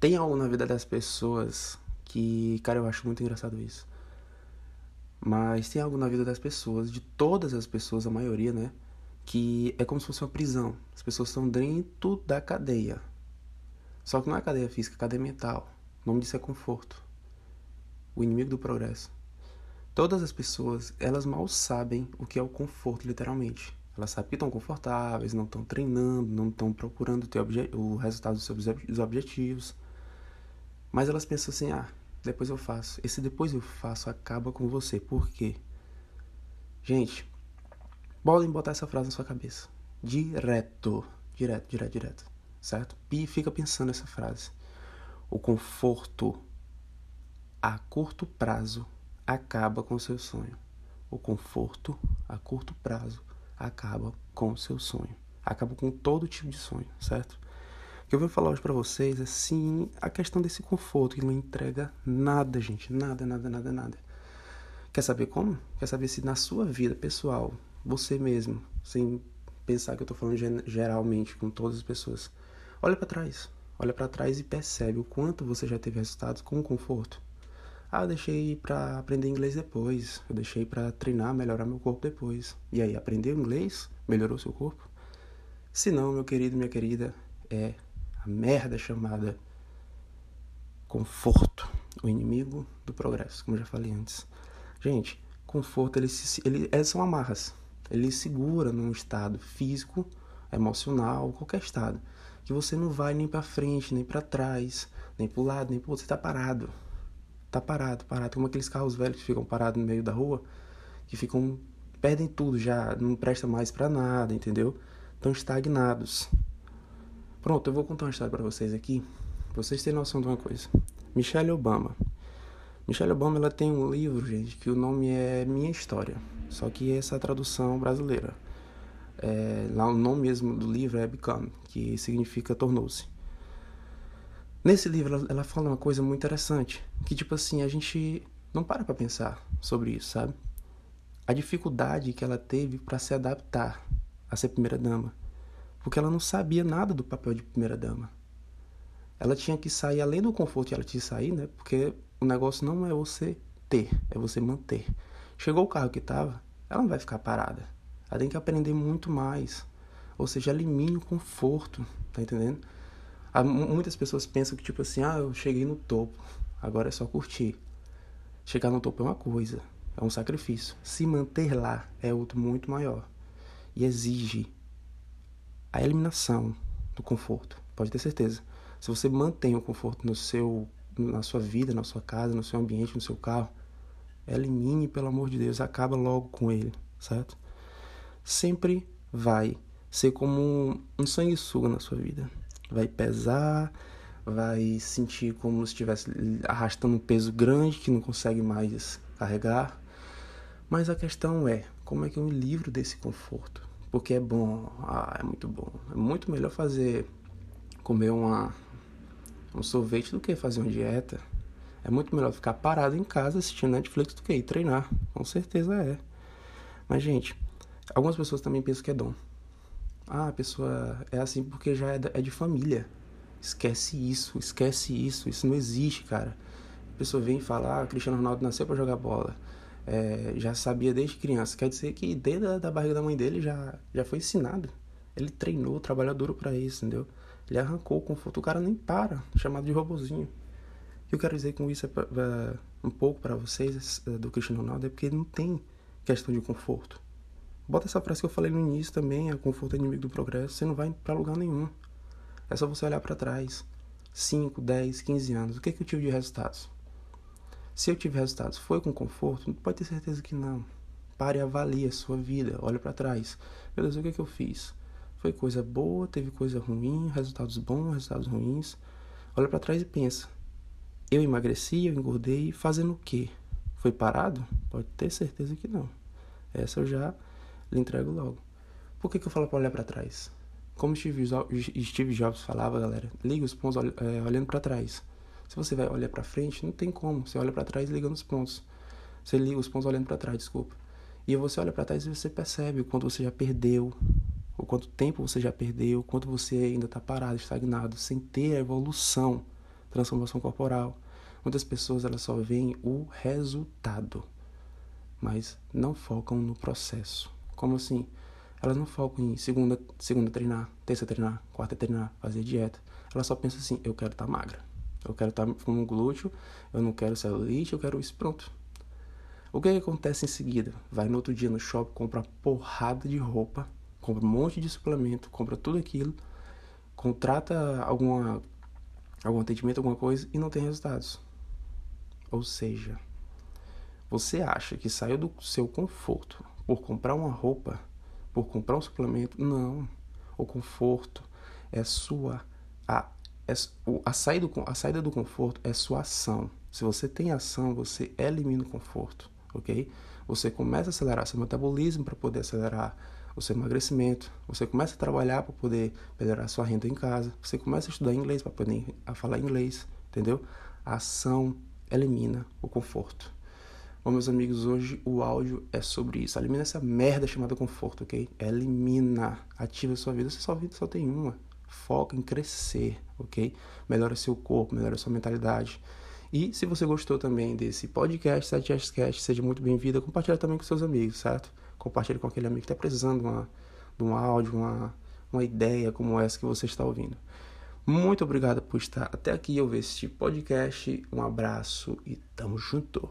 Tem algo na vida das pessoas que, cara, eu acho muito engraçado isso. Mas tem algo na vida das pessoas, de todas as pessoas, a maioria, né? Que é como se fosse uma prisão. As pessoas estão dentro da cadeia. Só que não é cadeia física, é cadeia mental. O nome disso é conforto. O inimigo do progresso. Todas as pessoas, elas mal sabem o que é o conforto, literalmente. Elas sabem que estão confortáveis, não estão treinando, não estão procurando ter o resultado dos seus objetivos. Mas elas pensam assim: ah, depois eu faço. Esse depois eu faço acaba com você. Por quê? Gente, podem botar essa frase na sua cabeça. Direto. Direto, direto, direto. Certo? E fica pensando nessa frase. O conforto a curto prazo acaba com o seu sonho. O conforto a curto prazo acaba com o seu sonho. Acaba com todo tipo de sonho, certo? O que eu vou falar hoje para vocês é sim a questão desse conforto que não entrega nada, gente, nada, nada, nada, nada. Quer saber como? Quer saber se na sua vida pessoal, você mesmo, sem pensar que eu tô falando geralmente com todas as pessoas, olha para trás, olha para trás e percebe o quanto você já teve resultados com conforto. Ah, eu deixei para aprender inglês depois. Eu deixei para treinar, melhorar meu corpo depois. E aí, aprendeu inglês? Melhorou seu corpo? Se não, meu querido, minha querida, é a merda chamada conforto, o inimigo do progresso, como já falei antes. Gente, conforto, ele, se, ele é, são amarras. Ele segura num estado físico, emocional, qualquer estado, que você não vai nem para frente, nem para trás, nem para o lado, nem para outro, você está parado tá parado, parado. Como aqueles carros velhos que ficam parados no meio da rua, que ficam. perdem tudo já, não presta mais para nada, entendeu? Estão estagnados. Pronto, eu vou contar uma história para vocês aqui, pra vocês terem noção de uma coisa. Michelle Obama. Michelle Obama ela tem um livro, gente, que o nome é Minha História. Só que essa é a tradução brasileira. É, lá o nome mesmo do livro é Become, que significa tornou-se. Nesse livro, ela, fala uma coisa muito interessante, que tipo assim, a gente não para pra pensar sobre isso, sabe? A dificuldade que ela teve para se adaptar a ser primeira-dama. Porque ela não sabia nada do papel de primeira-dama. Ela tinha que sair além do conforto que ela tinha que sair, né? Porque o negócio não é você ter, é você manter. Chegou o carro que tava, ela não vai ficar parada. Ela tem que aprender muito mais. Ou seja, elimine o conforto, tá entendendo? Muitas pessoas pensam que, tipo assim, ah, eu cheguei no topo, agora é só curtir. Chegar no topo é uma coisa, é um sacrifício. Se manter lá é outro muito maior. E exige a eliminação do conforto, pode ter certeza. Se você mantém o conforto no seu, na sua vida, na sua casa, no seu ambiente, no seu carro, elimine, pelo amor de Deus, acaba logo com ele, certo? Sempre vai ser como um, um sanguessuga na sua vida vai pesar, vai sentir como se estivesse arrastando um peso grande que não consegue mais carregar. Mas a questão é, como é que eu me livro desse conforto? Porque é bom, ah, é muito bom. É muito melhor fazer comer uma um sorvete do que fazer uma dieta. É muito melhor ficar parado em casa assistindo Netflix do que ir treinar. Com certeza é. Mas, gente, algumas pessoas também pensam que é dom. Ah, a pessoa é assim porque já é, é de família. Esquece isso, esquece isso, isso não existe, cara. A pessoa vem e fala, ah, Cristiano Ronaldo nasceu para jogar bola. É, já sabia desde criança. Quer dizer que desde a da barriga da mãe dele já, já foi ensinado. Ele treinou, trabalhou duro para isso, entendeu? Ele arrancou o conforto. O cara nem para, chamado de robozinho. Que eu quero dizer com isso é pra, um pouco para vocês é, do Cristiano Ronaldo é porque ele não tem questão de conforto. Bota essa frase que eu falei no início também, a conforto é inimigo do progresso, você não vai para lugar nenhum. É só você olhar para trás. 5, 10, 15 anos. O que, é que eu tive de resultados? Se eu tive resultados, foi com conforto? Pode ter certeza que não. Pare e avalie a sua vida. Olha para trás. Meu Deus, o que, é que eu fiz? Foi coisa boa, teve coisa ruim, resultados bons, resultados ruins. Olha para trás e pensa. Eu emagreci, eu engordei, fazendo o quê? Foi parado? Pode ter certeza que não. Essa eu já lhe entrego logo. Por que, que eu falo para olhar para trás? Como Steve Jobs, falava, galera, liga os pontos é, olhando para trás. Se você vai olhar para frente, não tem como. Você olha para trás ligando os pontos. Você liga os pontos olhando para trás, desculpa. E você olha para trás e você percebe o quanto você já perdeu, o quanto tempo você já perdeu, quanto você ainda está parado, estagnado, sem ter a evolução, transformação corporal. Muitas pessoas elas só veem o resultado, mas não focam no processo. Como assim? Elas não focam em segunda, segunda treinar, terça treinar, quarta treinar, fazer dieta. Elas só pensam assim: eu quero estar tá magra, eu quero estar tá com glúteo, eu não quero celulite, eu quero isso. Pronto. O que, que acontece em seguida? Vai no outro dia no shopping, compra porrada de roupa, compra um monte de suplemento, compra tudo aquilo, contrata alguma, algum atendimento, alguma coisa e não tem resultados. Ou seja, você acha que saiu do seu conforto por comprar uma roupa, por comprar um suplemento? Não. O conforto é sua a, é, a, saída, a saída do conforto é sua ação. Se você tem ação, você elimina o conforto, ok? Você começa a acelerar seu metabolismo para poder acelerar o seu emagrecimento. Você começa a trabalhar para poder melhorar sua renda em casa. Você começa a estudar inglês para poder falar inglês, entendeu? A ação elimina o conforto. Bom, meus amigos, hoje o áudio é sobre isso. Elimina essa merda chamada conforto, ok? Elimina, ativa a sua vida. Você só vida só tem uma. Foca em crescer, ok? Melhora seu corpo, melhora sua mentalidade. E se você gostou também desse podcast, Sete Cast, seja muito bem-vindo. Compartilhe também com seus amigos, certo? Compartilhe com aquele amigo que está precisando de, uma, de um áudio, uma, uma ideia como essa que você está ouvindo. Muito obrigado por estar até aqui e ouvir este podcast. Um abraço e tamo junto.